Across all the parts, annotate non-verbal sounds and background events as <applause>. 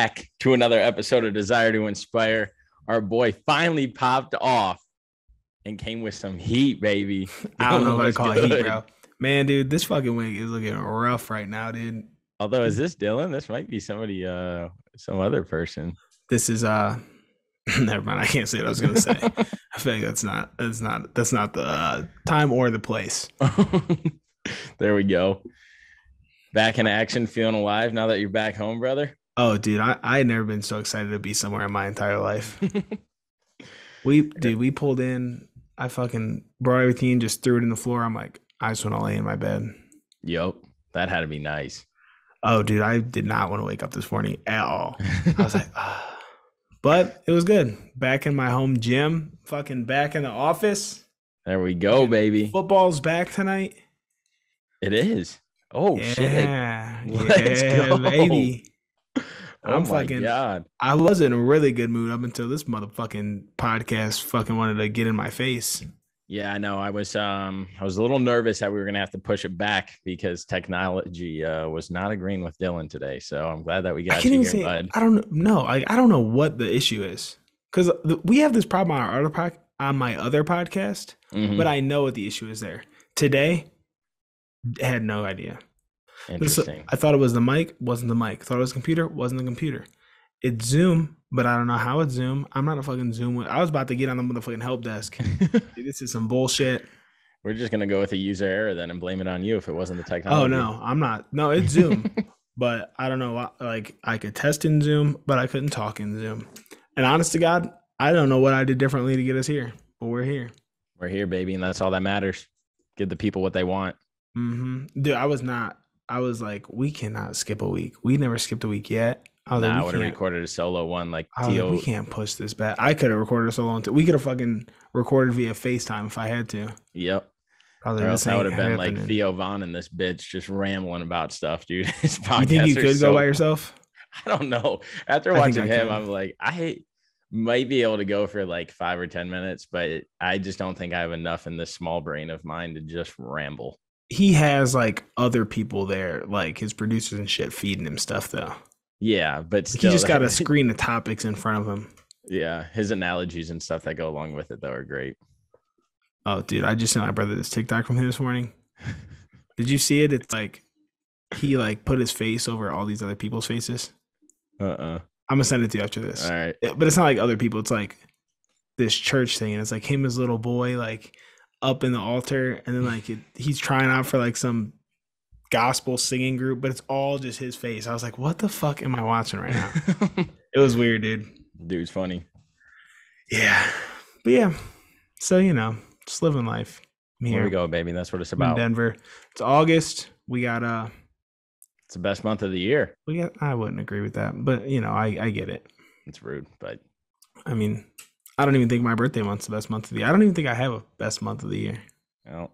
back to another episode of Desire to Inspire. Our boy finally popped off and came with some heat, baby. <laughs> I don't know what I What's call it heat, bro. Man, dude, this fucking wing is looking rough right now, dude. Although, is this Dylan? This might be somebody, uh, some other person. This is uh <clears throat> never mind. I can't say what I was gonna say. <laughs> I feel like that's not that's not that's not the uh, time or the place. <laughs> there we go. Back in action, feeling alive now that you're back home, brother. Oh, dude, I I had never been so excited to be somewhere in my entire life. <laughs> We dude, we pulled in. I fucking brought everything, just threw it in the floor. I'm like, I just want to lay in my bed. Yup, that had to be nice. Oh, dude, I did not want to wake up this morning at all. I was like, <laughs> but it was good. Back in my home gym, fucking back in the office. There we go, baby. Football's back tonight. It is. Oh shit! yeah, Let's yeah, go. baby. I'm fucking- god. I was in a really good mood up until this motherfucking podcast fucking wanted to get in my face. Yeah, I know. I was um I was a little nervous that we were gonna have to push it back because technology uh was not agreeing with Dylan today. So I'm glad that we got can't you here, say. bud. I don't know. I I don't know what the issue is because we have this problem on our other pod, on my other podcast, Mhm. but I know what the issue is there. Today, had no idea. This- I thought it was the mic, wasn't the mic. Thought it was computer, wasn't the computer. It's Zoom, but I don't know how it's Zoom. I'm not a fucking Zoom. I was about to get on the motherfucking help desk. <laughs> Dude, this is some bullshit. We're just gonna go with a user error then and blame it on you if it wasn't the technology. Oh no, I'm not. No, it's Zoom, <laughs> but I don't know. Like I could test in Zoom, but I couldn't talk in Zoom. And honest to God, I don't know what I did differently to get us here, but we're here. We're here, baby, and that's all that matters. Give the people what they want. hmm Dude, I was not. I was like, we cannot skip a week. We never skipped a week yet. I Nah, like, we would have recorded a solo one like I like, we can't push this back. I could have recorded a solo. Until, we could have fucking recorded via FaceTime if I had to. Yep. I Or else I would have been like. Theo Von and this bitch just rambling about stuff, dude. <laughs> His You think you could so go by yourself? <laughs> I don't know. After watching him. I'm like, I might be able to go for like five or 10 minutes, but I just don't think I have enough in this small brain of mine to just ramble. He has like other people there, like his producers and shit, feeding him stuff though. Yeah, but He still, just got a screen of topics in front of him. yeah, his analogies and stuff that go along with it, though, are great. Oh, dude, I just sent my brother this TikTok from him this morning. <laughs> Did you see it? It's like he like put his face over all these other people's faces. Uh uh I'm gonna send it to you after this. All right. But it's not like other people. It's like this church thing, and it's like him, as little boy, like up in the altar, and then like it, he's trying out for like some gospel singing group, but it's all just his face. I was like, what the fuck am I watching right now? <laughs> it was weird, dude. Dude's funny. Yeah, but yeah. So you know, just living life. I'm Here here we go, baby. That's what it's I'm in about. Denver. It's August. We got uh, It's the best month of the year. we got. I wouldn't agree with that, but you know, I I get it. It's rude, but I mean, I don't even think my birthday month's the best month of the year. I don't even think I have a best month of the year. well,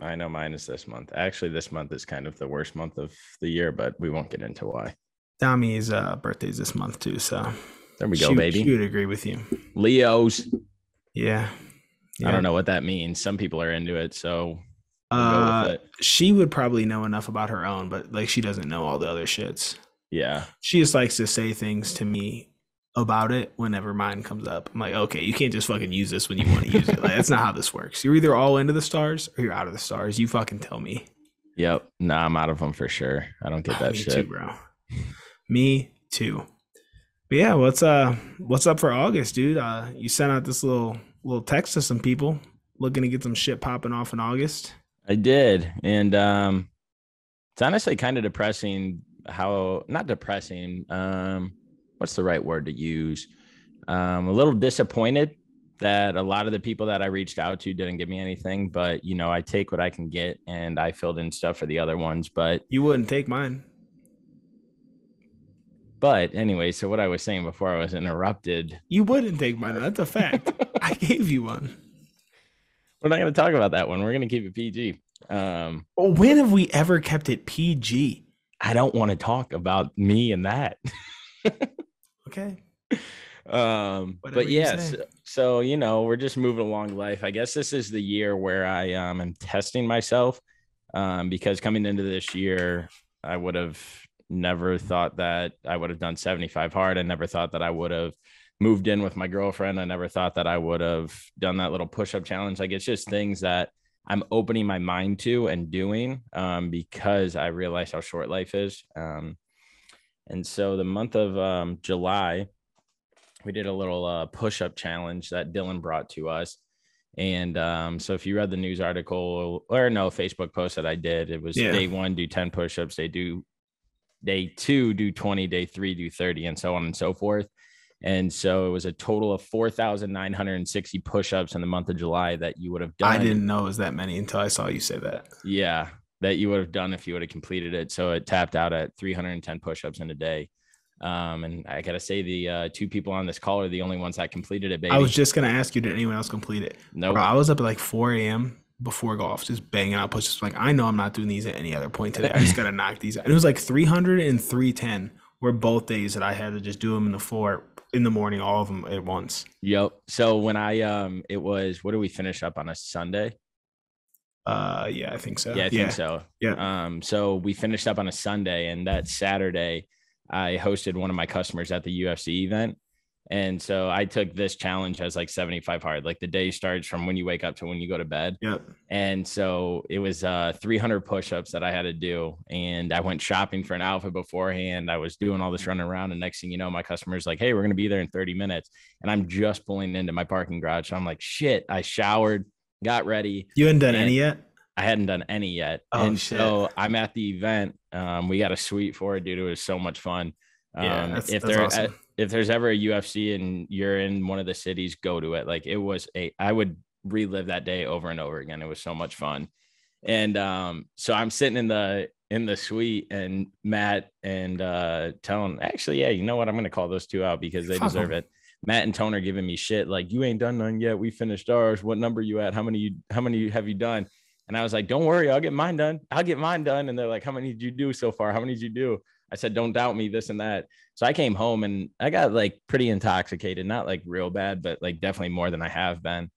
I know mine is this month. Actually, this month is kind of the worst month of the year, but we won't get into why. Tommy's uh, birthday's this month too, so There we go, she, baby. She would agree with you. Leos. Yeah. I don't know what that means. Some people are into it, so we'll Uh, it. she would probably know enough about her own, but like she doesn't know all the other shits. Yeah. She just likes to say things to me about it whenever mine comes up. I'm like, okay, you can't just fucking use this when you want to use it. Like that's not how this works. You're either all into the stars or you're out of the stars. You fucking tell me. Yep. Nah, I'm out of them for sure. I don't get that me shit. too, bro. Me too. But yeah, what's uh what's up for August, dude? Uh you sent out this little little text to some people looking to get some shit popping off in August. I did. And um it's honestly kind of depressing how not depressing. Um what's the right word to use? Um a little disappointed that a lot of the people that I reached out to didn't give me anything, but you know, I take what I can get and I filled in stuff for the other ones, but You wouldn't take mine. but anyway, so what I was saying before I was interrupted. You wouldn't take mine. That's a fact. <laughs> I gave you one. We're not going to talk about that one. We're going to keep it PG. Um Well, when have we ever kept it PG? I don't want to talk about me and that. <laughs> Okay. um Whatever but yes say. so you know we're just moving along life i guess this is the year where i um am testing myself um because coming into this year i would have never thought that I would have done 75 hard. I never thought that I would have moved in with my girlfriend. I never thought that I would have done that little push up challenge. Like it's just things that I'm opening my mind to and doing um, because I realize how short life is. Um, and so the month of um, July, we did a little uh, push up challenge that Dylan brought to us. And um, so if you read the news article or no Facebook post that I did, it was yeah. day one, do 10 push ups, they do day two, do 20, day three, do 30, and so on and so forth. And so it was a total of 4,960 push ups in the month of July that you would have done. I didn't know it was that many until I saw you say that. Yeah. That you would have done if you would have completed it. So it tapped out at 310 push ups in a day. Um, and I gotta say, the uh, two people on this call are the only ones that completed it. Baby. I was just gonna ask you, did anyone else complete it? No, nope. I was up at like 4 a.m. before golf, just banging out pushes. Like I know I'm not doing these at any other point today. I just gotta <laughs> knock these. out. And it was like 300 and 310 were both days that I had to just do them in the floor in the morning, all of them at once. Yep. So when I um, it was what do we finish up on a Sunday? Uh, yeah, I think so. Yeah, I yeah. think so. Yeah. Um, so we finished up on a Sunday, and that Saturday, I hosted one of my customers at the UFC event, and so I took this challenge as like 75 hard. Like the day starts from when you wake up to when you go to bed. Yep. And so it was uh 300 push-ups that I had to do. And I went shopping for an outfit beforehand. I was doing all this running around. And next thing you know, my customer's like, Hey, we're gonna be there in 30 minutes. And I'm just pulling into my parking garage. So I'm like, shit, I showered, got ready. You hadn't done any yet? I hadn't done any yet. Oh, and shit. so I'm at the event. Um, we got a suite for it, dude. It was so much fun. Um, yeah, that's, if there awesome if there's ever a UFC and you're in one of the cities, go to it. Like it was a, I would relive that day over and over again. It was so much fun. And um, so I'm sitting in the in the suite and Matt and uh Tone, actually, yeah, you know what? I'm gonna call those two out because they <laughs> deserve it. Matt and Tone are giving me shit like you ain't done none yet. We finished ours. What number you at? How many you how many have you done? And I was like, don't worry, I'll get mine done. I'll get mine done. And they're like, how many did you do so far? How many did you do? I said, don't doubt me, this and that. So I came home and I got like pretty intoxicated, not like real bad, but like definitely more than I have been.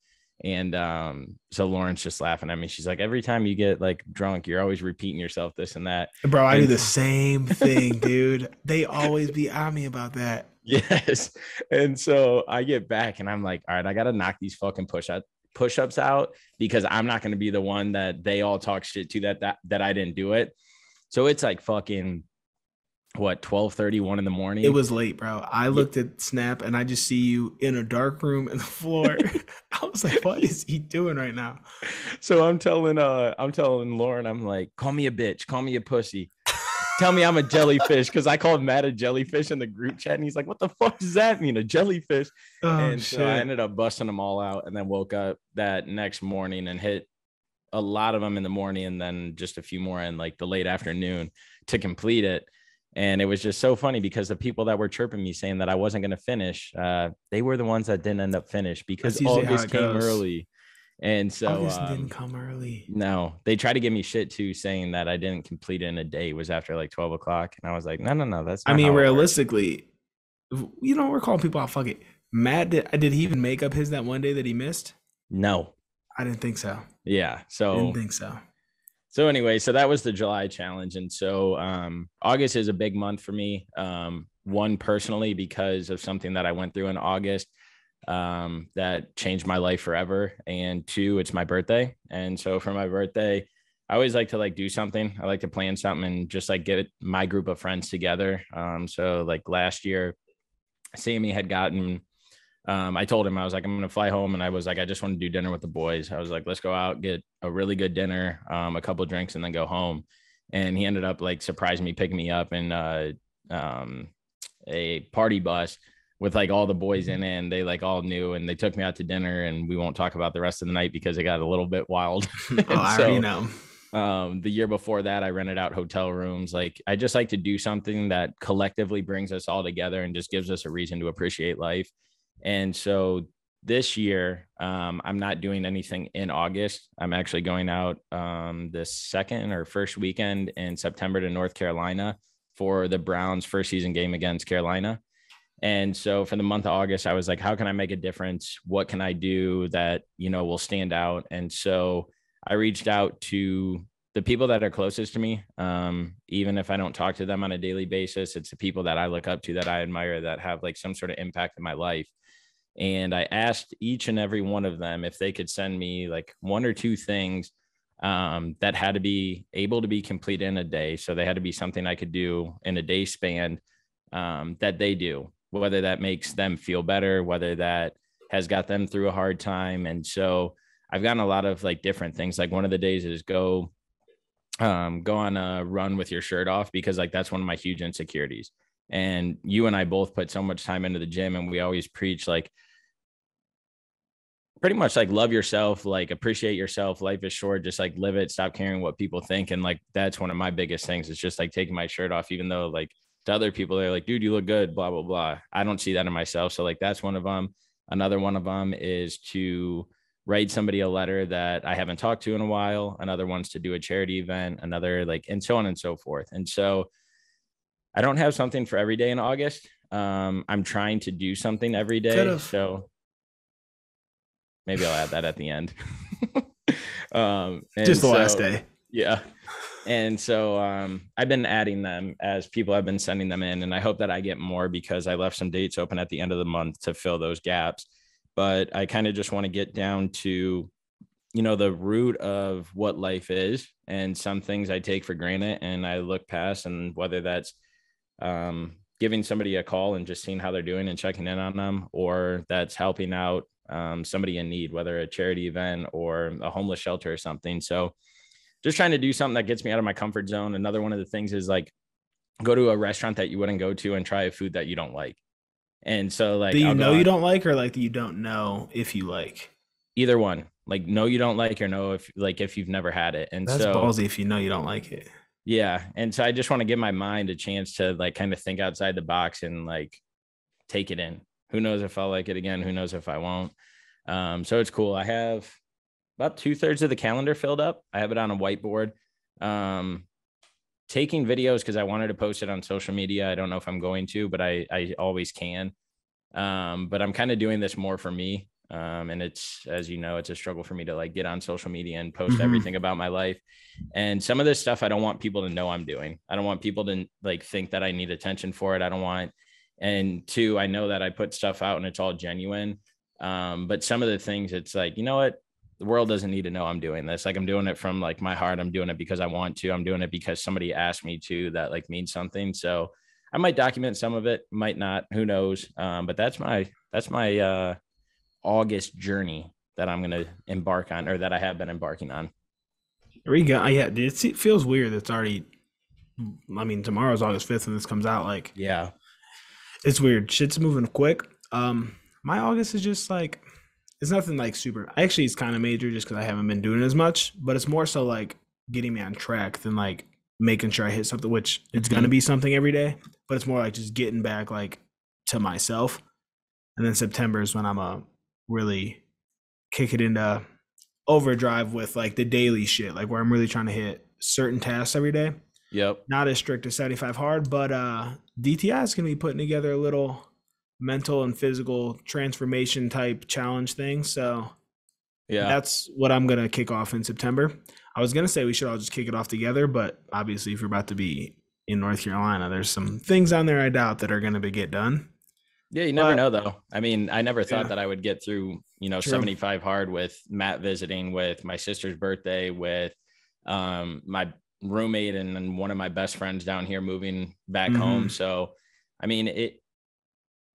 And um, so Lauren's just laughing at me. She's like, every time you get like drunk, you're always repeating yourself, this and that. Bro, I and- do the same thing, dude. They always be on me about that. <laughs> Yes. And so I get back and I'm like, all right, I gotta knock these fucking push up push-ups out because I'm not gonna be the one that they all talk shit to that that that I didn't do it. So it's like fucking what 12 31 in the morning? It was late bro. I looked at snap and i just see you in a dark room in the floor. <laughs> <laughs> I was like what is he doing right now? So i'm telling uh i'm telling lauren i'm like call me a bitch. Call me a pussy tell me i'm a jellyfish because i called matt a jellyfish in the group chat and he's like what the fuck does that mean a jellyfish oh, and shit. so i ended up busting them all out and then woke up that next morning and hit a lot of them in the morning and then just a few more in like the late afternoon to complete it and it was just so funny because the people that were chirping me saying that I wasn't going to finish, uh, they were the ones that didn't end up finish because all this came goes. early. And so August um, didn't come early. No, they tried to give me shit too, saying that I didn't complete it in a day. It was after like 12 o'clock. And I was like, no, no, no. That's I mean, realistically, you know, we're calling people out. Fuck it. Matt, did, I did he even make up his that one day that he missed? No. I didn't think so. Yeah. So I didn't think so so anyway, so that was the July challenge, and so um, August is a big month for me. Um, one personally because of something that I went through in August um, that changed my life forever, and two, it's my birthday, and so for my birthday, I always like to like do something. I like to plan something and just like get my group of friends together. Um, so like last year, Sammy had gotten um, I told him I was like, I'm gonna fly home, and I was like, I just want to do dinner with the boys. I was like, let's go out, get a really good dinner, um, a couple drinks, and then go home. And he ended up like surprising me, picking me up in uh, um, a party bus with like all the boys in it, and they like all knew, and they took me out to dinner, and we won't talk about the rest of the night because it got a little bit wild. <laughs> <laughs> oh, I so, already know. Um, the year before that, I rented out hotel rooms. Like I just like to do something that collectively brings us all together and just gives us a reason to appreciate life. And so this year, um, I'm not doing anything in August. I'm actually going out um, the second or first weekend in September to North Carolina for the Browns' first season game against Carolina. And so for the month of August, I was like, how can I make a difference? What can I do that, you know, will stand out? And so I reached out to the people that are closest to me, um, even if I don't talk to them on a daily basis, it's the people that I look up to that I admire that have like some sort of impact in my life. And I asked each and every one of them if they could send me like one or two things um, that had to be able to be completed in a day. So they had to be something I could do in a day span um, that they do, whether that makes them feel better, whether that has got them through a hard time. And so I've gotten a lot of like different things. Like one of the days is go um, go on a run with your shirt off because like that's one of my huge insecurities. And you and I both put so much time into the gym and we always preach like pretty much like love yourself, like appreciate yourself. Life is short, just like live it, stop caring what people think. And like that's one of my biggest things. It's just like taking my shirt off, even though like to other people, they're like, dude, you look good, blah, blah, blah. I don't see that in myself. So like that's one of them. Another one of them is to write somebody a letter that I haven't talked to in a while. Another one's to do a charity event, another like, and so on and so forth. And so I don't have something for every day in August. Um, I'm trying to do something every day. Could've. So maybe I'll add that at the end. <laughs> um, just the so, last day. Yeah. And so um, I've been adding them as people have been sending them in, and I hope that I get more because I left some dates open at the end of the month to fill those gaps but I kind of just want to get down to, you know, the root of what life is. And some things I take for granted and I look past, and whether that's um, giving somebody a call and just seeing how they're doing and checking in on them, or that's helping out um, somebody in need, whether a charity event or a homeless shelter or something. So, just trying to do something that gets me out of my comfort zone. Another one of the things is like go to a restaurant that you wouldn't go to and try a food that you don't like. And so like that you know you don't like or like that you don't know if you like? Either one. Like no you don't like or no if like if you've never had it. And That's so ballsy if you know you don't like it. Yeah. And so I just want to give my mind a chance to like kind of think outside the box and like take it in. Who knows if I'll like it again? Who knows if I won't? Um, so it's cool. I have about two thirds of the calendar filled up. I have it on a whiteboard. Um, taking videos because I wanted to post it on social media. I don't know if I'm going to, but I I always can. Um, but I'm kind of doing this more for me. Um, and it's as you know, it's a struggle for me to like get on social media and post mm-hmm. everything about my life. And some of this stuff I don't want people to know I'm doing. I don't want people to like think that I need attention for it. I don't want and two, I know that I put stuff out and it's all genuine. Um, but some of the things it's like, you know what? The world doesn't need to know I'm doing this. Like I'm doing it from like my heart. I'm doing it because I want to. I'm doing it because somebody asked me to that like means something. So I might document some of it, might not, who knows. Um, but that's my that's my uh August journey that I'm gonna embark on or that I have been embarking on. There we go. Yeah, it feels weird. It's already I mean, tomorrow's August 5th and this comes out like Yeah. It's weird. Shit's moving quick. Um my August is just like it's nothing like super. Actually, it's kind of major just because I haven't been doing as much, but it's more so like getting me on track than like making sure I hit something, which it's mm-hmm. gonna be something every day. But it's more like just getting back like to myself. And then September is when I'm a uh, really kick it into overdrive with like the daily shit, like where I'm really trying to hit certain tasks every day. Yep. Not as strict as 75 hard, but uh DTI is gonna be putting together a little mental and physical transformation type challenge thing. So yeah, that's what I'm gonna kick off in September. I was gonna say we should all just kick it off together, but obviously, if you're about to be in North Carolina, there's some things on there I doubt that are gonna be get done. Yeah, you never but, know though. I mean, I never thought yeah. that I would get through, you know, True. 75 hard with Matt visiting, with my sister's birthday, with um my roommate and, and one of my best friends down here moving back mm-hmm. home. So, I mean, it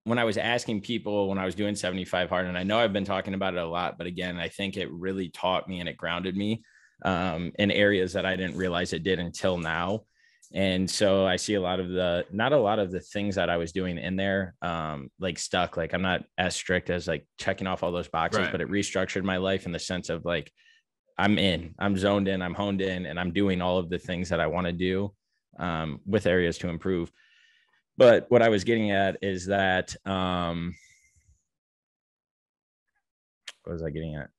when I was asking people when I was doing 75 hard, and I know I've been talking about it a lot, but again, I think it really taught me and it grounded me um, in areas that I didn't realize it did until now. And so I see a lot of the, not a lot of the things that I was doing in there, um, like stuck. Like I'm not as strict as like checking off all those boxes, right. but it restructured my life in the sense of like, I'm in, I'm zoned in, I'm honed in, and I'm doing all of the things that I want to do um, with areas to improve. But what I was getting at is that um what was I getting at?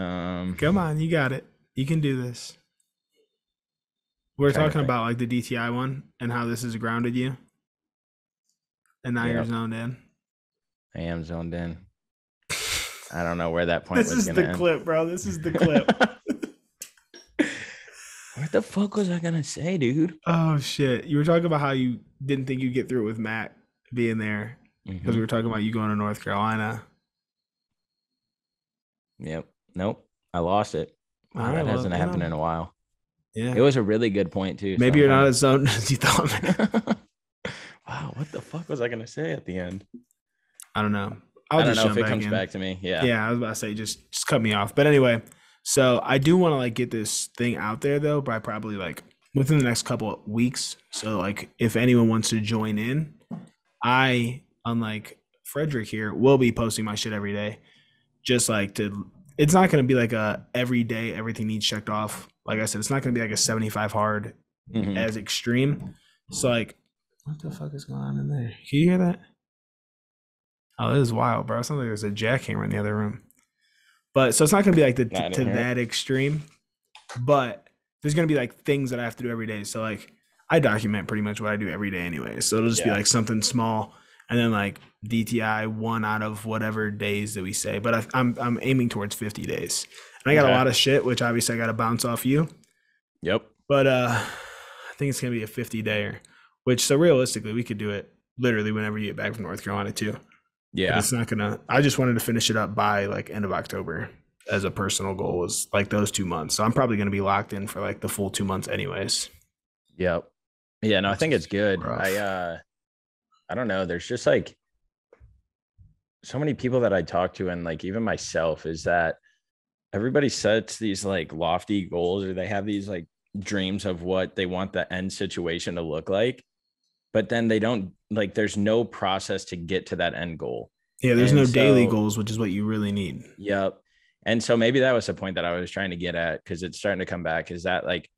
Um come on, you got it. You can do this. We're talking about like the DTI one and how this has grounded you. And now yep. you're zoned in. I am zoned in. I don't know where that <laughs> point this was is the end. clip, bro. This is the clip. <laughs> the fuck was I gonna say, dude? oh shit! You were talking about how you didn't think you'd get through it with Matt being there because Mhm. we were talking about you going to North Carolina. Yep. Nope. I lost it. Wow, that hasn't happened in a while. Yeah. It was a really good point too. Maybe I'm you're not as zoned <laughs> as you thought. <laughs> wow, what the fuck was I gonna say at the end? I don't know. I'll I don't just know if it comes in. back to me. Yeah. Yeah, I was about to say just just cut me off. But anyway, so I do want to like get this thing out there though, by probably like within the next couple of weeks. So like if anyone wants to join in, I unlike Frederick here will be posting my shit every day. Just like to it's not gonna be like a every day everything needs checked off. Like I said, it's not gonna be like a 75 hard Mhm. as extreme. So like what the fuck is going on in there? Can you hear that? Oh, this is wild, bro. It sounds like there's a jackhammer in the other room. But so it's not gonna be like the, to didn't hear it. that extreme, but there's gonna be like things that I have to do every day. So like I document pretty much what I do every day anyway. So it'll just be like something small, and then like DTI one out of whatever days that we say. But I, I'm I'm aiming towards 50 days, and I got Okay. a lot of shit, which obviously I got to bounce off you. Yep. But uh I think it's gonna be a 50 dayer, which so realistically we could do it literally whenever you get back from North Carolina too. Yeah. it's not gonna I just wanted to finish it up by like end of October as a personal goal was like those two months. So I'm probably gonna be locked in for like the full two months anyways. Yep. Yeah, no, I think it's good. rough. I uh I don't know, there's just like so many people that I talk to and like even myself is that everybody sets these like lofty goals or they have these like dreams of what they want the end situation to look like. But then they don't like there's no process to get to that end goal. Yeah, there's And no daily goals, which is what you really need. Yep. And so maybe that was the point that I was trying to get at because it's starting to come back is that like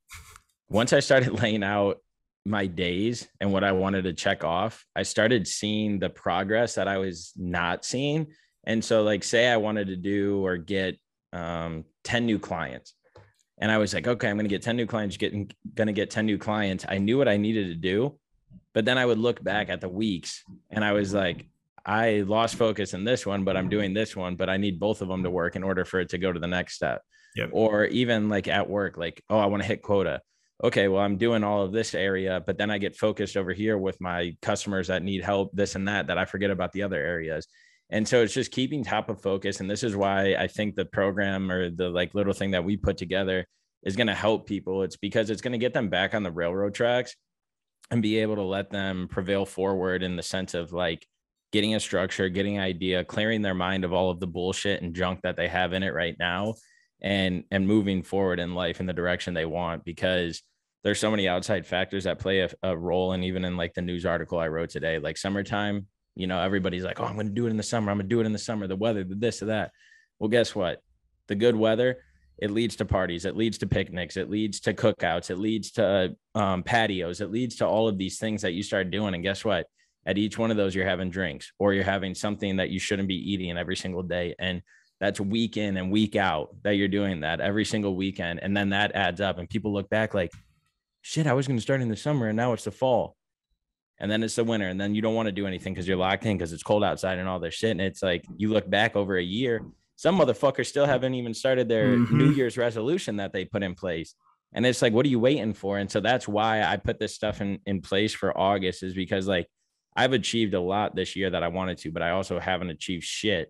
once I started <laughs> laying out my days and what I wanted to check off, I started seeing the progress that I was not seeing. And so, like, say I wanted to do or get um, 10 new clients. And I was like, okay, I'm going to get 10 new clients, getting going to get 10 new clients. I knew what I needed to do. But then I would look back at the weeks and I was like, I lost focus in this one, but I'm doing this one, but I need both of them to work in order for it to go to the next step. Yep. Or even like at work, like, oh, I want to hit quota. Okay, well, I'm doing all of this area, but then I get focused over here with my customers that need help, this and that, that I forget about the other areas. And so it's just keeping top of focus. And this is why I think the program or the like little thing that we put together is going to help people. It's because it's going to get them back on the railroad tracks and be able to let them prevail forward in the sense of like getting a structure, getting idea, clearing their mind of all of the bullshit and junk that they have in it right now and and moving forward in life in the direction they want because there's so many outside factors that play a, a role. And even in like the news article I wrote today like summertime you know everybody's like oh I'm going to do it in the summer. I'm going to do it in the summer. The weather the this or that. Well guess what? The good weather it leads to parties it leads to picnics it leads to cookouts it leads to um, patios it leads to all of these things that you start doing and guess what? At each one of those you're having drinks or you're having something that you shouldn't be eating every single day and that's week in and week out that you're doing that every single weekend and then that adds up and people look back like shit i was going to start in the summer and now it's the fall. And then it's the winter and then you don't want to do anything because you're locked in because it's cold outside and all this shit and it's like you look back over a year some motherfuckers still haven't even started their Mhm. new year's resolution that they put in place. And it's like what are you waiting for? And so that's why i put this stuff in in place for august is because like i've achieved a lot this year that i wanted to but i also haven't achieved shit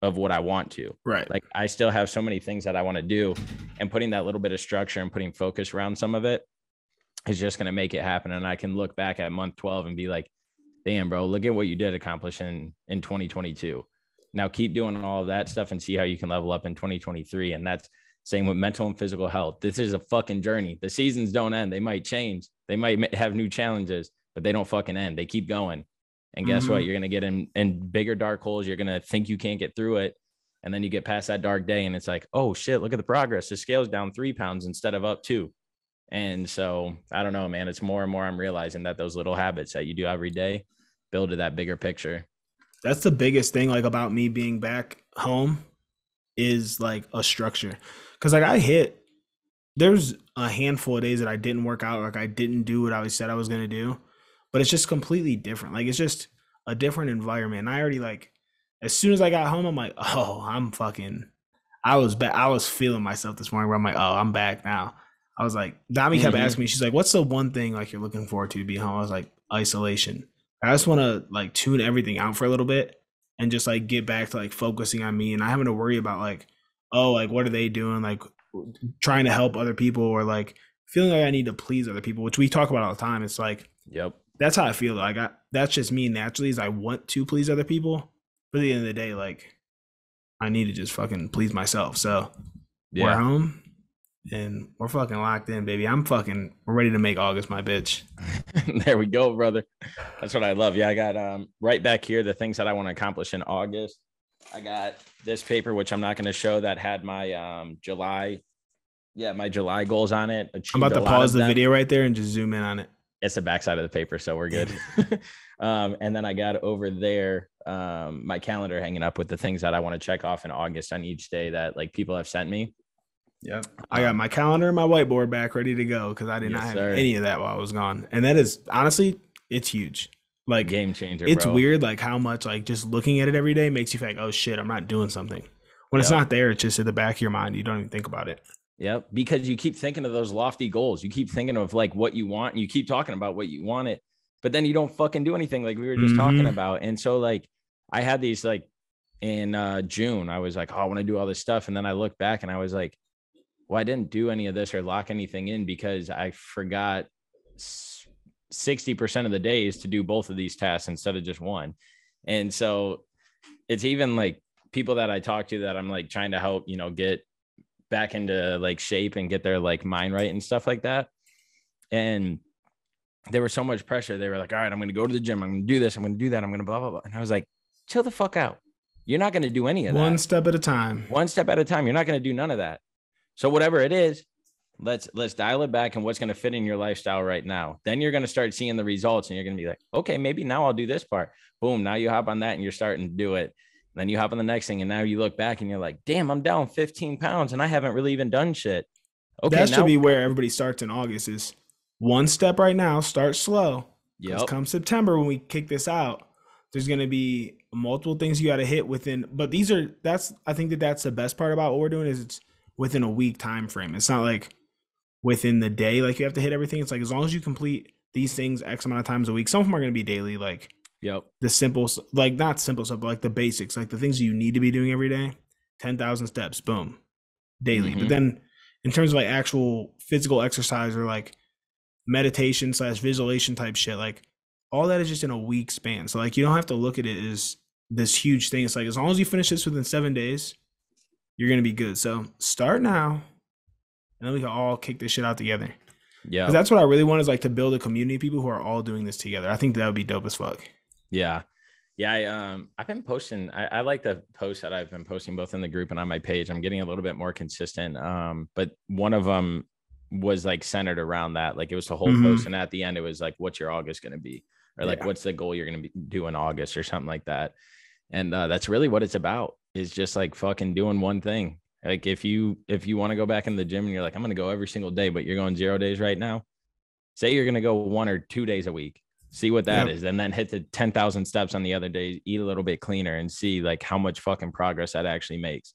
of what i want to. Right. like I still have so many things that I want to do and putting that little bit of structure and putting focus around some of it is just going to make it happen. And I can look back at month 12 and be like damn bro look at what you did accomplish in in 2022 now keep doing all of that stuff and see how you can level up in 2023 and that's same with mental and physical health. This is a fucking journey. The seasons don't end. They might change. They might have new challenges but they don't fucking end. They keep going. And guess what? Mhm. you're going to get in in bigger dark holes. You're going to think you can't get through it. And then you get past that dark day and it's like oh shit look at the progress. The scale's down three pounds instead of up two. And so i don't know man. It's more and more i'm realizing that those little habits that you do every day build to that bigger picture that's the biggest thing like about me being back home is like a structure because like i hit there's a handful of days that i didn't work out like i didn't do what i said i was going to do but it's just completely different like it's just a different environment and i already like As soon as I got home, I'm like, <laughs> oh, I'm fucking. I was back. I was feeling myself this morning. Where I'm like, oh, I'm back now. I was like, Dami kept Mhm. asking me. She's like, what's the one thing like you're looking forward to to be home? I was like, isolation. I just want to like tune everything out for a little bit and just like get back to like focusing on me and not having to worry about like, oh, like what are they doing? Like trying to help other people or like feeling like I need to please other people, which we talk about all the time. It's like Yep. that's how I feel. Like I, that's just me naturally. Is I want to please other people, but at the end of the day, like I need to just fucking please myself. So we're home and we're fucking locked in, baby. I'm fucking ready to make August my bitch. <laughs> there we go, brother. That's what I love. Yeah, I got um right back here the things that I want to accomplish in August. I got this paper, which I'm not going to show, that had my um July, yeah, my July goals on it. I'm about to pause the them. video right there and just zoom in on it. It's the backside of the paper, so we're good. <laughs> <laughs> um, and then I got over there um my calendar hanging up with the things that I want to check off in August on each day that like people have sent me. Yep. I got my calendar and my whiteboard back ready to go because I did Yes, not have sir. any of that while I was gone. And that is honestly, it's huge. Like Game changer. it's bro. weird like how much like just looking at it every day makes you think, oh shit, I'm not doing something. When it's not there, it's just in the back of your mind. You don't even think about it. Yep. Because you keep thinking of those lofty goals. You keep thinking of like what you want and you keep talking about what you want it, but then you don't fucking do anything like we were just talking Mhm. about. And so like I had these like in uh June, I was like, oh, I want to do all this stuff. And then I looked back and I was like, well, I didn't do any of this or lock anything in because I forgot 60% of the days to do both of these tasks instead of just one. And so it's even like people that I talk to that I'm like trying to help, you know, get back into like shape and get their like mind right and stuff like that. And there was so much pressure. They were like, all right, I'm going to go to the gym. I'm going to do this. I'm going to do that. I'm going to blah, blah, blah. And I was like, chill the fuck out. You're not going to do any of that. One step at a time. One step at a time. You're not going to do none of that. So whatever it is, let's let's dial it back and what's going to fit in your lifestyle right now. Then you're going to start seeing the results and you're going to be like, okay, maybe now I'll do this part. Boom. Now you hop on that and you're starting to do it. Then you hop on the next thing and now you look back and you're like, damn, I'm down 15 pounds and I haven't really even done shit. Okay. that now, should be where everybody starts in August is one step right now, start slow. yep. come September when we kick this out, there's gonna be multiple things you gotta hit within but these are that's I think that that's the best part about what we're doing is it's within a week time frame. It's not like within the day, like you have to hit everything. It's like as long as you complete these things X amount of times a week, some of them are gonna be daily, like Yep. the simple like not simple stuff, but like the basics, like the things you need to be doing every day. Ten thousand steps, boom. Daily. Mhm. But then in terms of like actual physical exercise or like meditation slash visualization type shit, like all that is just in a week span. So like you don't have to look at it as this huge thing. It's like as long as you finish this within seven days, you're gonna be good. So start now, and then we can all kick this shit out together. Yeah. that's what I really want is like to build a community of people who are all doing this together. I think that would be dope as fuck. Yeah. Yeah, I um I've been posting I, I like the posts that I've been posting both in the group and on my page. I'm getting a little bit more consistent. Um, but one of them was like centered around that. Like it was the whole Mhm. post, and at the end it was like, what's your August gonna be? Or like Yeah. what's the goal you're gonna be do in August or something like that. And uh, that's really what it's about, is just like fucking doing one thing. Like if you if you want to go back in the gym and you're like, I'm gonna go every single day, but you're going zero days right now, say you're gonna go one or two days a week see what that Yep. is, and then hit the 10,000 steps on the other day, eat a little bit cleaner and see like how much fucking progress that actually makes.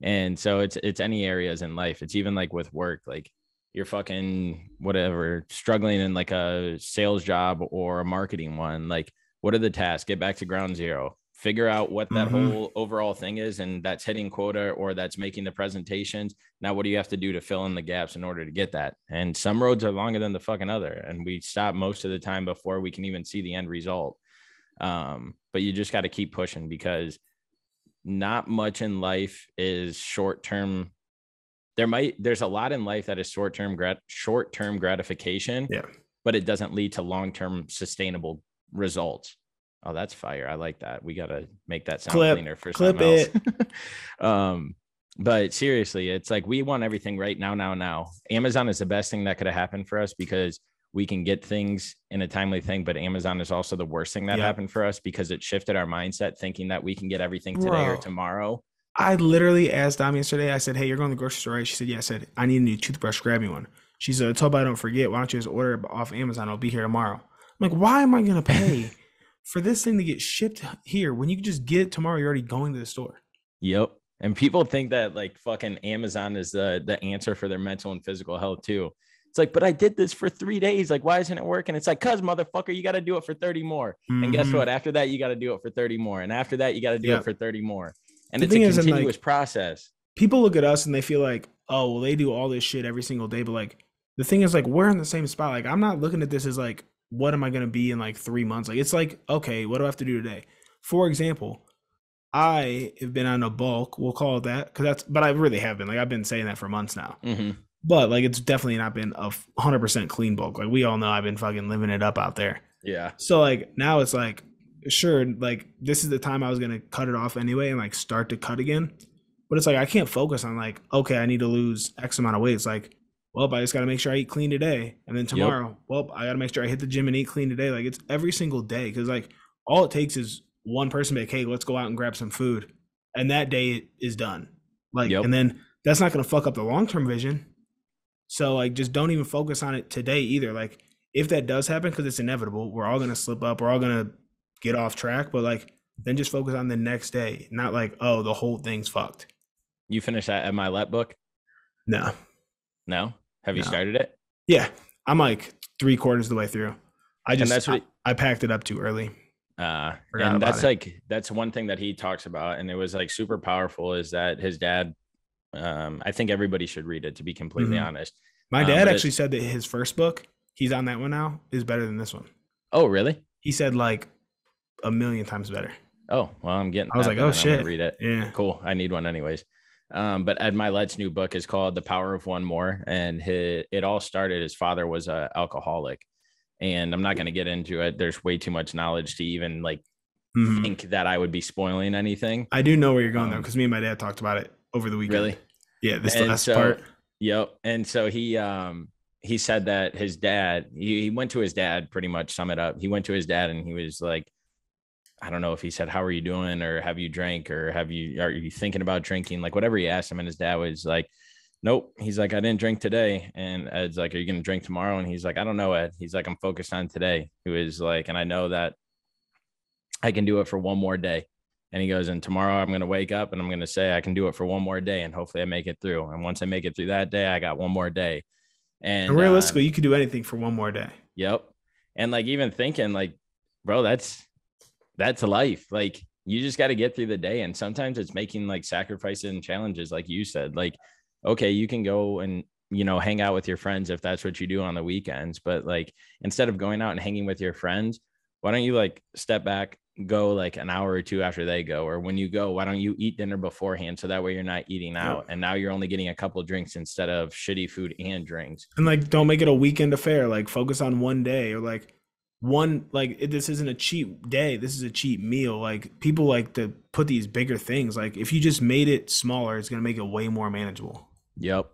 And so it's it's any areas in life. It's even like with work, like you're fucking whatever struggling in like a sales job or a marketing one. Like, what are the tasks? Get back to ground zero. Figure out what that Mhm. whole overall thing is, and that's hitting quota or that's making the presentations. Now, what do you have to do to fill in the gaps in order to get that? And some roads are longer than the fucking other, and we stop most of the time before we can even see the end result. Um, but you just got to keep pushing because not much in life is short term. There might there's a lot in life that is short term grat short term gratification, Yeah. but it doesn't lead to long term sustainable results. Oh, that's fire! I like that. We gotta make that sound Clip- cleaner for clip something else. <laughs> um, but seriously, it's like we want everything right now, now, now. Amazon is the best thing that could have happened for us because we can get things in a timely thing. But Amazon is also the worst thing that Yeah. happened for us because it shifted our mindset, thinking that we can get everything today or tomorrow. I literally asked Dami yesterday. I said, "Hey, you're going to the grocery store, right?" She said, "Yeah." I said, "I need a new toothbrush. Grab me one." She said, "I hope I don't forget. Why don't you just order it off Amazon? I'll be here tomorrow." I'm like, "Why am I gonna pay <laughs> for this thing to get shipped here when you can just get it tomorrow, you're already going to the store. Yep. And people think that like fucking Amazon is the the answer for their mental and physical health too. It's like, but I did this for three days. Like, why isn't it working? It's like, cuz motherfucker, you got to do it for 30 more. And guess Mhm. what? After that, you got to do it for 30 more. And after that, you got to do Yeah. it for 30 more. And The it's a thing is, like- continuous process. People look at us and they feel like, oh, well, they do all this shit every single day. But like, the thing is, like, we're in the same spot. Like, I'm not looking at this as like, what am I going to be in like three months? Like, it's like, okay, what do I have to do today? For example, I have been on a bulk, we'll call it that, because that's, but I really have been. Like, I've been saying that for months now. hmm But like, it's definitely not been a 100% clean bulk. Like, we all know I've been fucking living it up out there. Yeah. So like now it's like sure like this is the time I was gonna cut it off anyway and like start to cut again. But it's like I can't focus on like okay I need to lose X amount of weight. It's like well I just gotta make sure I eat clean today and then tomorrow well I gotta make sure I hit the gym and eat clean today. Like it's every single day because like all it takes is one person be like hey let's go out and grab some food and that day is done. Like Yep. and then that's not gonna fuck up the long term vision. So like just don't even focus on it today either. Like if that does happen, because it's inevitable, we're all gonna slip up, we're all gonna get off track, but like then just focus on the next day, not like, oh, the whole thing's fucked. You finished that Ed Mylett book? No. No. Have you No. started it? Yeah. I'm like three quarters of the way through. I just that's what- I, I packed it up too early. Uh, Forgot and that's it. like that's one thing that he talks about, and it was like super powerful. Is that his dad? Um, I think everybody should read it. To be completely Mhm. honest. My Um, dad actually said that his first book, he's on that one now, is better than this one. Oh, really? He said like a million times better. Oh, well, I'm getting. I was like, oh shit. read it. Yeah. Cool. I need one anyways. Um, but Ed Mylett's new book is called The Power of One More, and his, it all started. His father was a alcoholic, and I'm not going to get into it. There's way too much knowledge to even like Mhm. think that I would be spoiling anything. I do know where you're going though, Um, because me and my dad talked about it over the weekend. Really? Yeah, this And last so- part. Yep. And so he um he said that his dad he, he went to his dad pretty much sum it up. He went to his dad and he was like, I don't know if he said, How are you doing? or have you drank or have you are you thinking about drinking? Like whatever he asked him, and his dad was like, Nope. He's like, I didn't drink today. And Ed's like, Are you gonna drink tomorrow? And he's like, I don't know, Ed. He's like, I'm focused on today. Who is like, and I know that I can do it for one more day. And he goes, and tomorrow I'm going to wake up and I'm going to say I can do it for one more day and hopefully I make it through. And once I make it through that day, I got one more day. And, And realistically, um, you could do anything for one more day. yep. And like even thinking like, bro, that's that's life. Like you just got to get through the day. And sometimes it's making like sacrifices and challenges, like you said. Like, okay, you can go and you know hang out with your friends if that's what you do on the weekends. But like instead of going out and hanging with your friends, why don't you like step back, go like an hour or two after they go, or when you go, why don't you eat dinner beforehand so that way you're not eating out, and now you're only getting a couple drinks instead of shitty food and drinks. And like, don't make it a weekend affair. Like, focus on one day or like one, like, it, this isn't a cheap day. This is a cheap meal. Like, people like to put these bigger things. Like, if you just made it smaller, it's going to make it way more manageable. Yep.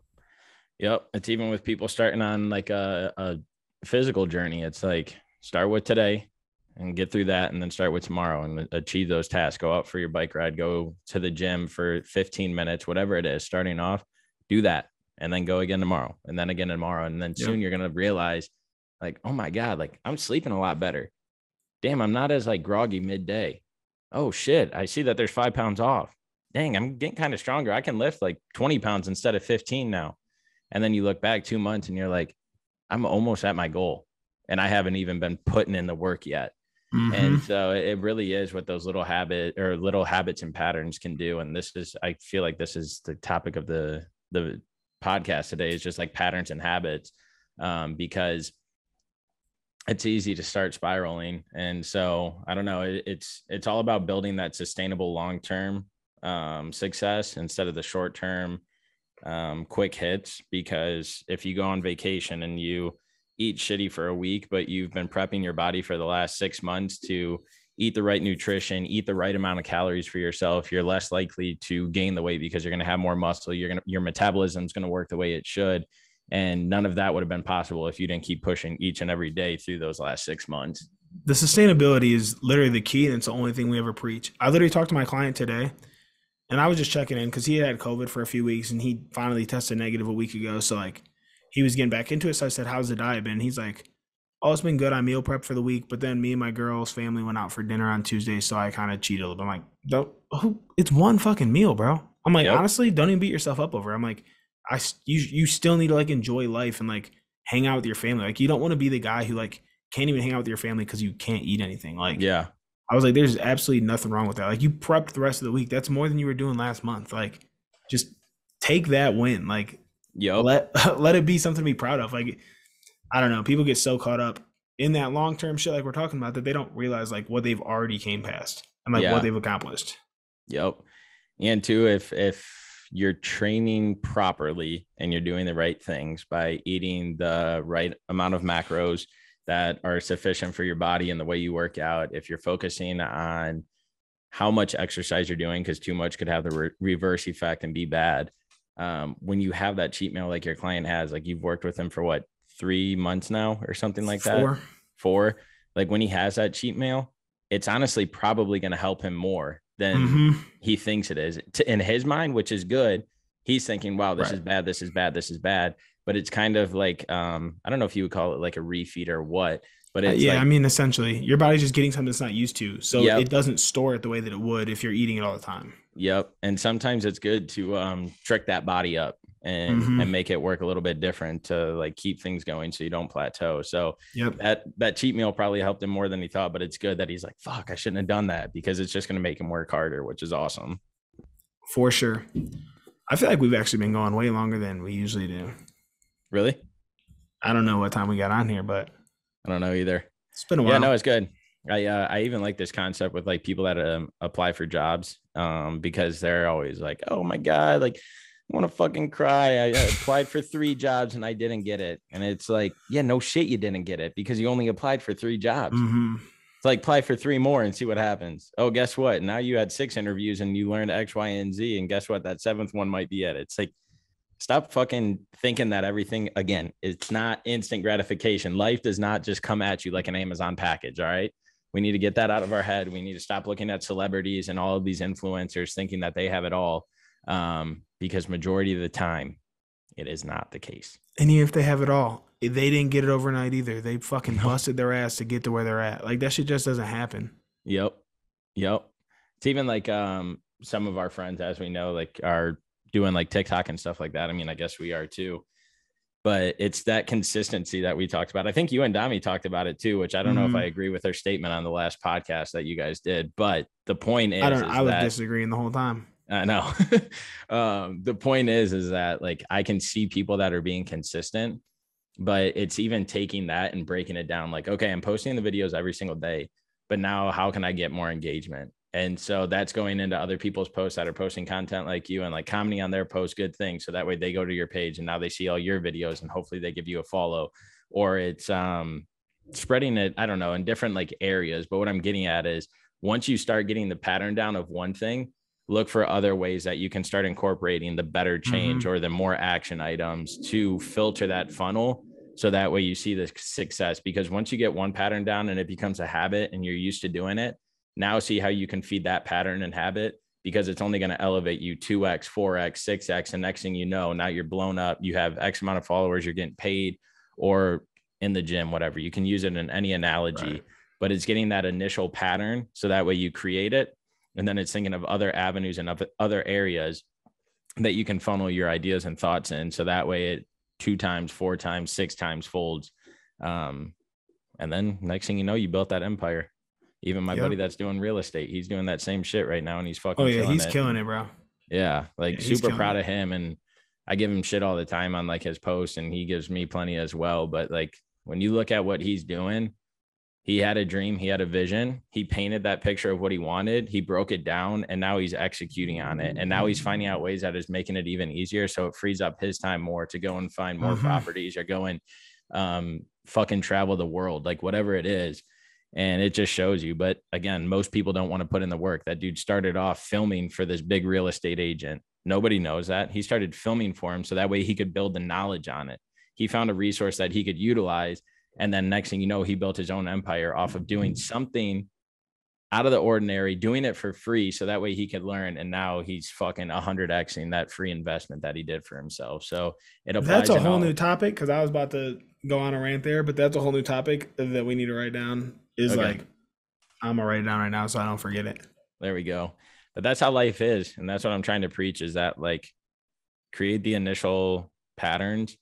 Yep. It's even with people starting on like a, a physical journey. It's like start with today and get through that and then start with tomorrow and achieve those tasks. Go out for your bike ride, go to the gym for 15 minutes, whatever it is, starting off, do that and then go again tomorrow and then again tomorrow. And then soon you're going to realize like, oh my God, like I'm sleeping a lot better. Damn, I'm not as like groggy midday. Oh shit. I see that there's five pounds off. Dang, I'm getting kind of stronger. I can lift like 20 pounds instead of 15 now. And then you look back two months and you're like, I'm almost at my goal. And I haven't even been putting in the work yet. Mm-hmm. And so it really is what those little habit or little habits and patterns can do. And this is, I feel like this is the topic of the the podcast today is just like patterns and habits, um, because it's easy to start spiraling. And so I don't know, it, it's it's all about building that sustainable long term um, success instead of the short term um, quick hits. Because if you go on vacation and you eat shitty for a week, but you've been prepping your body for the last six months to eat the right nutrition, eat the right amount of calories for yourself, you're less likely to gain the weight because you're going to have more muscle. You're going to, your metabolism is going to work the way it should. And none of that would have been possible if you didn't keep pushing each and every day through those last six months. the sustainability is literally the key and it's the only thing we ever preach i literally talked to my client today and i was just checking in because he had covid for a few weeks and he finally tested negative a week ago so like he was getting back into it so i said how's the diet been he's like oh, it's been good. I meal prep for the week, but then me and my girl's family went out for dinner on Tuesday, so I kind of cheated a little bit. I'm like, don't, it's one fucking meal, bro. I'm like, Yep. honestly, don't even beat yourself up over. it. I'm like, I you you still need to like enjoy life and like hang out with your family. Like you don't want to be the guy who like can't even hang out with your family because you can't eat anything. Like Yeah. I was like, there's absolutely nothing wrong with that. Like you prepped the rest of the week. That's more than you were doing last month. Like just take that win. Like Yep. let <laughs> let it be something to be proud of. Like I don't know, people get so caught up in that long term shit like we're talking about that they don't realize like what they've already came past and like Yeah. what they've accomplished. Yep. And two, if if you're training properly and you're doing the right things by eating the right amount of macros that are sufficient for your body and the way you work out, if you're focusing on how much exercise you're doing, because too much could have the re- reverse effect and be bad. Um, when you have that cheat meal like your client has, like you've worked with him for what three months now or something like that, Four. four. Like when he has that cheat meal, it's honestly probably going to help him more than Mhm. he thinks it is in his mind, which is good. He's thinking, wow, this Right. is bad. This is bad. This is bad. But it's kind of like, um, I don't know if you would call it like a refeed or what, but Uh, yeah, like, I mean essentially your body's just getting something that's not used to. So Yep. it doesn't store it the way that it would if you're eating it all the time. yep. And sometimes it's good to um, trick that body up and, Mhm. and make it work a little bit different to like keep things going so you don't plateau. So Yep. that, that cheat meal probably helped him more than he thought, but it's good that he's like, fuck, I shouldn't have done that because it's just going to make him work harder, which is awesome. For sure. I feel like we've actually been going way longer than we usually do. Really? I don't know what time we got on here, but I don't know either. it's been a while. Yeah, no, it's good. I uh, I even like this concept with like people that um, apply for jobs um, because they're always like, oh my god, like want to fucking cry. I, applied for three jobs and I didn't get it, and it's like, yeah, no shit, you didn't get it because you only applied for three jobs. hmm It's like apply for three more and see what happens. Oh, guess what? Now you had six interviews and you learned X, Y, and Z, and guess what? That seventh one might be it. It's like stop fucking thinking that everything again it's not instant gratification life does not just come at you like an amazon package all right we need to get that out of our head we need to stop looking at celebrities and all of these influencers thinking that they have it all um, because majority of the time it is not the case And even if they have it all, they didn't get it overnight either. They fucking busted their ass to get to where they're at. Like that shit just doesn't happen. Yep. Yep. It's even like um some of our friends, as we know, like are doing like TikTok and stuff like that. I mean, I guess we are too. But it's that consistency that we talked about. I think you and Dami talked about it too, which I don't know if. I agree with her statement on the last podcast that you guys did. But the point is, I don't. is I was disagreeing the whole time. I know. <laughs> um, the point is, is that like I can see people that are being consistent, but it's even taking that and breaking it down. Like, okay, I'm posting the videos every single day, but now how can I get more engagement? And so that's going into other people's posts that are posting content like you and like commenting on their posts, good things. So that way they go to your page and now they see all your videos and hopefully they give you a follow. Or it's um spreading it, I don't know, in different like areas. But what I'm getting at is once you start getting the pattern down of one thing, look for other ways that you can start incorporating the better change mm-hmm. or the more action items to filter that funnel so that way you see the success. Because once you get one pattern down and it becomes a habit and you're used to doing it now see how you can feed that pattern and habit because it's only going to elevate you 2x 4x 6x and next thing you know now you're blown up you have x amount of followers you're getting paid or in the gym whatever. You can use it in any analogy Right. but it's getting that initial pattern so that way you create it and then it's thinking of other avenues and other areas that you can funnel your ideas and thoughts in so that way it two times four times six times folds um and then next thing you know you built that empire even my Yep. buddy that's doing real estate he's doing that same shit right now and he's fucking Oh yeah, killing he's it. killing it, bro. yeah like Yeah, super proud it. of him and i give him shit all the time on like his posts and he gives me plenty as well but like when you look at what he's doing he had a dream he had a vision he painted that picture of what he wanted he broke it down and now he's executing on it. And now he's finding out ways that is making it even easier. So it frees up his time more to go and find more Mhm. properties or go and um fucking travel the world like whatever it is. And it just shows you. But again most people don't want to put in the work. That dude started off filming for this big real estate agent. Nobody knows that. He started filming for him so that way he could build the knowledge on it. He found a resource that he could utilize and then next thing you know he built his own empire off of doing mm-hmm. something out of the ordinary, doing it for free. So that way he could learn. And now he's fucking 100xing that free investment that he did for himself. So it applies. That's a whole all- new topic because I was about to go on a rant there, but that's a whole new topic that we need to write down. Is Okay. like, I'm gonna write it down right now so I don't forget it. There we go. But that's how life is. And that's what I'm trying to preach is that like create the initial patterns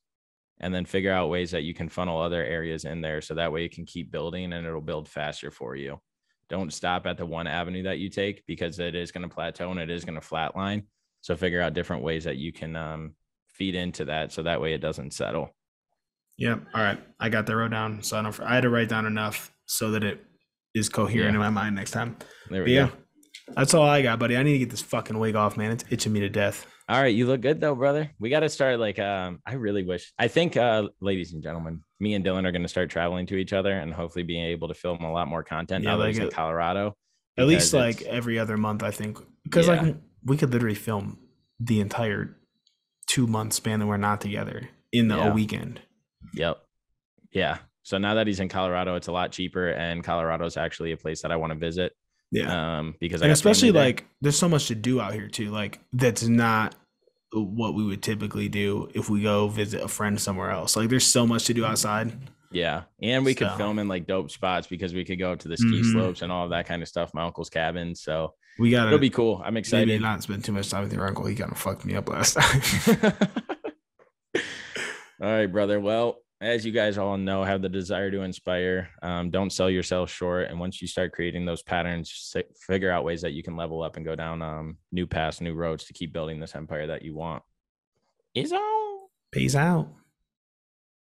and then figure out ways that you can funnel other areas in there. So that way you can keep building and it'll build faster for you. Don't stop at the one avenue that you take because it is going to plateau and it is going to flatline. So figure out different ways that you can um, feed into that. So that way it doesn't settle. Yep. All right. I got that wrote down. So I don't. I had to write down enough so that it is coherent Yeah. in my mind next time. There But we yeah, go. that's all I got, buddy. I need to get this fucking wig off, man. It's itching me to death. All right, you look good though, brother. We got to start like um I really wish. I think uh ladies and gentlemen, me and Dylan are going to start traveling to each other and hopefully being able to film a lot more content Yeah, now that like he's in Colorado. At least like every other month, I think, because Yeah. like we could literally film the entire two month span that we're not together in the, Yeah. a weekend. Yep. Yeah. So now that he's in Colorado, it's a lot cheaper and Colorado is actually a place that I want to visit Yeah. um because and especially like there's so much to do out here too like that's not what we would typically do if we go visit a friend somewhere else like there's so much to do outside yeah, and we could film in like dope spots because we could go to the ski Mhm. slopes and all of that kind of stuff, my uncle's cabin. So we gotta it'll be cool. I'm excited. maybe not spend too much time with your uncle he kind of fucked me up last <laughs> time <laughs> all right, brother. Well, as you guys all know, have the desire to inspire. Um, don't sell yourself short. And once you start creating those patterns, figure out ways that you can level up and go down um, new paths, new roads to keep building this empire that you want. Is all. peace out